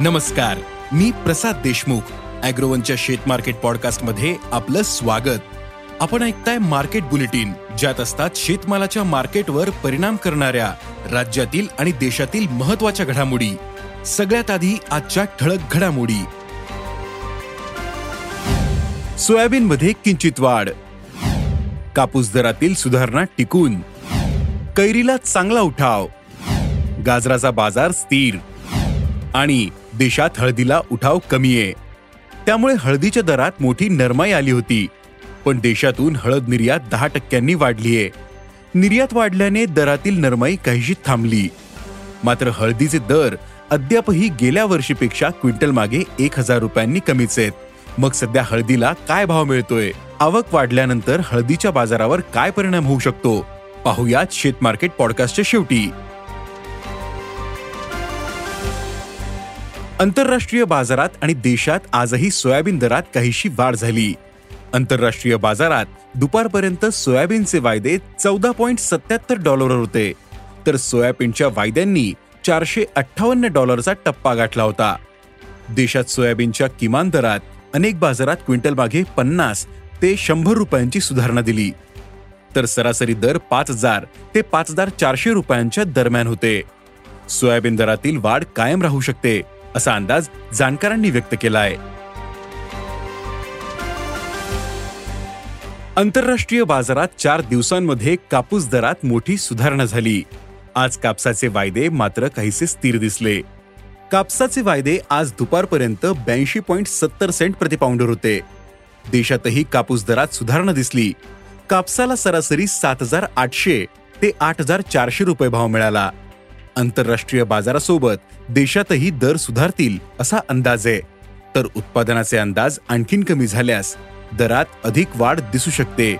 नमस्कार मी प्रसाद देशमुख अॅग्रोवनच्या शेत मार्केट पॉडकास्टमध्ये आपलं स्वागत. आपण ऐकताय मार्केट बुलेटिन ज्यात असतात शेतमालाच्या मार्केटवर परिणाम करणाऱ्या राज्यातील आणि देशातील महत्त्वाच्या घडामोडी. सगळ्यात आधी आजच्या ठळक घडामोडी. सोयाबीन मध्ये किंचित वाढ. कापूस दरातील सुधारणा टिकून. कैरीला चांगला उठाव. गाजराचा बाजार स्थिर. आणि देशात हळदीला उठाव कमी आहे त्यामुळे हळदीच्या दरात मोठी नरमाई आली होती. पण देशातून हळद निर्यात दहा टक्क्यांनी वाढलीये. निर्यात वाढल्याने दरातील नरमाई काहीशी थांबली. मात्र हळदीचे दर अद्यापही गेल्या वर्षीपेक्षा क्विंटल मागे एक हजार रुपयांनी कमीच आहेत. मग सध्या हळदीला काय भाव मिळतोय? आवक वाढल्यानंतर हळदीच्या बाजारावर काय परिणाम होऊ शकतो? पाहुयात शेत मार्केट पॉडकास्टच्या शेवटी. आंतरराष्ट्रीय बाजारात आणि देशात आजही सोयाबीन दरात काहीशी वाढ झाली. आंतरराष्ट्रीय बाजारात दुपारपर्यंत सोयाबीनचे वायदे चौदा पॉइंट सत्याहत्तर डॉलरवर होते. तर सोयाबीनच्या वायद्यांनी चारशे अठ्ठावन्न डॉलरचा टप्पा गाठला होता. देशात सोयाबीनच्या किमान दरात अनेक बाजारात क्विंटल मागे पन्नास ते शंभर रुपयांची सुधारणा दिली. तर सरासरी दर पाच हजार ते पाच हजार चारशे रुपयांच्या दरम्यान होते. सोयाबीन दरातील वाढ कायम राहू शकते. असा अंदाज जाणकारांनी व्यक्त केला आहे. आंतरराष्ट्रीय बाजारात चार दिवसांमध्ये कापूस दरात मोठी सुधारणा झाली. आज कापसाचे वायदे मात्र काहीसे स्थिर दिसले. कापसाचे वायदे आज दुपारपर्यंत ब्याऐंशी पॉईंट सत्तर सेंट प्रतिपाऊंडर होते. देशातही कापूस दरात सुधारणा दिसली. कापसाला सरासरी सात हजार आठशे ते आठ हजार चारशे रुपये भाव मिळाला. आंतरराष्ट्रीय बाजारासोबत देशातही दर सुधारतील असा अंदाज आहे. तर उत्पादनाचे अंदाज आणखीन कमी झाल्यास दरात अधिक वाढ दिसू शकते.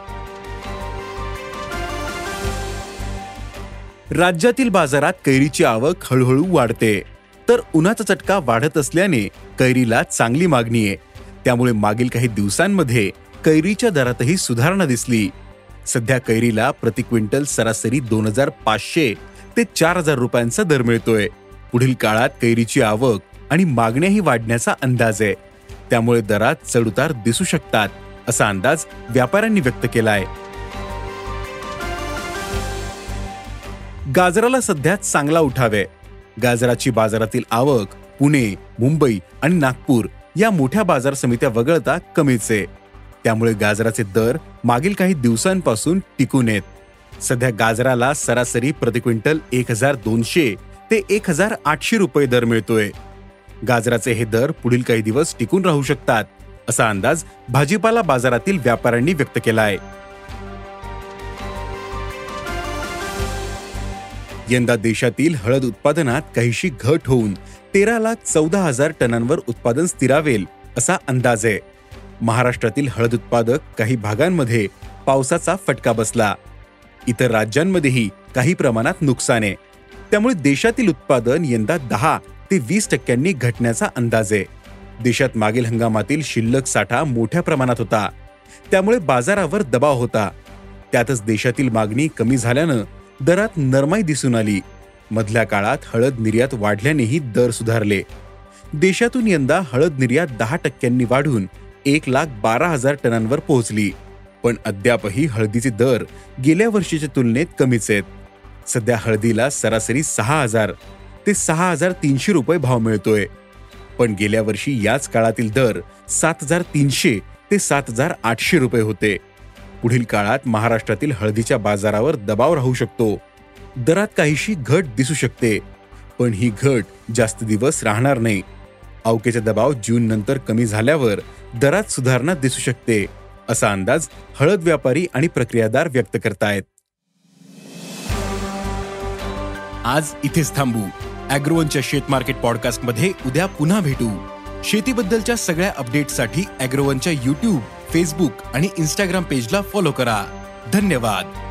राज्यातील बाजारात कैरीची आवक हळूहळू वाढते. तर उन्हाचा चटका वाढत असल्याने कैरीला चांगली मागणी आहे. त्यामुळे मागील काही दिवसांमध्ये कैरीच्या दरातही सुधारणा दिसली. सध्या कैरीला प्रति क्विंटल सरासरी दोन हजार पाचशे ते चार हजार रुपयांचा दर मिळतोय. पुढील काळात कैरीची आवक आणि मागण्याही वाढण्याचा अंदाज आहे. त्यामुळे दरात चढउतार दिसू शकतात असा अंदाज व्यापाऱ्यांनी व्यक्त केलाय. गाजराला सध्या चांगला उठावे गाजराची बाजारातील आवक पुणे मुंबई आणि नागपूर या मोठ्या बाजार समित्या वगळता कमीच आहे. त्यामुळे गाजराचे दर मागील काही दिवसांपासून टिकून आहेत. सध्या गाजराला सरासरी प्रति क्विंटल एक हजार दोनशे ते एक हजार आठशे रुपये दर मिळतोय. गाजराचे हे दर पुढील काही दिवस टिकून राहू शकतात असा अंदाज भाजीपाला बाजारातील व्यापाऱ्यांनी व्यक्त केला आहे यंदा देशातील हळद उत्पादनात काहीशी घट होऊन तेरा लाख चौदा हजार टनांवर उत्पादन स्थिरावेल असा अंदाज आहे. महाराष्ट्रातील हळद उत्पादक काही भागांमध्ये पावसाचा फटका बसला. इतर राज्यांमध्येही काही प्रमाणात नुकसान आहे. त्यामुळे देशातील उत्पादन यंदा दहा ते वीस टक्क्यांनी घटण्याचा अंदाज आहे. देशात मागील हंगामातील शिल्लक साठा मोठ्या प्रमाणात होता. त्यामुळे बाजारावर दबाव होता. त्यातच देशातील मागणी कमी झाल्यानं दरात नरमाई दिसून आली. मधल्या काळात हळद निर्यात वाढल्यानेही दर सुधारले. देशातून यंदा हळद निर्यात दहा टक्क्यांनी वाढून एक लाख बारा हजार टनांवर पोहोचली. पण अद्यापही हळदीचे दर गेल्या वर्षीच्या तुलनेत कमीच आहेत. सध्या हळदीला सरासरी सहा हजार ते सहा हजार तीनशे रुपये भाव मिळतोय. पण गेल्या वर्षी याच काळातील दर सात हजार तीनशे ते सात हजार आठशे रुपये होते. पुढील काळात महाराष्ट्रातील हळदीच्या बाजारावर दबाव राहू शकतो. दरात काहीशी घट दिसू शकते पण ही घट जास्त दिवस राहणार नाही. अवकेचा दबाव जून नंतर कमी झाल्यावर दरात सुधारणा दिसू शकते. असा अंदाज हळद व्यापारी आणि प्रक्रियादार व्यक्त करतायत. आज इथेच थांबू. अॅग्रोवनच्या शेत मार्केट पॉडकास्टमध्ये उद्या पुन्हा भेटू. शेतीबद्दलच्या सगळ्या अपडेटसाठी अॅग्रोवनच्या युट्यूब फेसबुक आणि इन्स्टाग्राम पेजला फॉलो करा. धन्यवाद.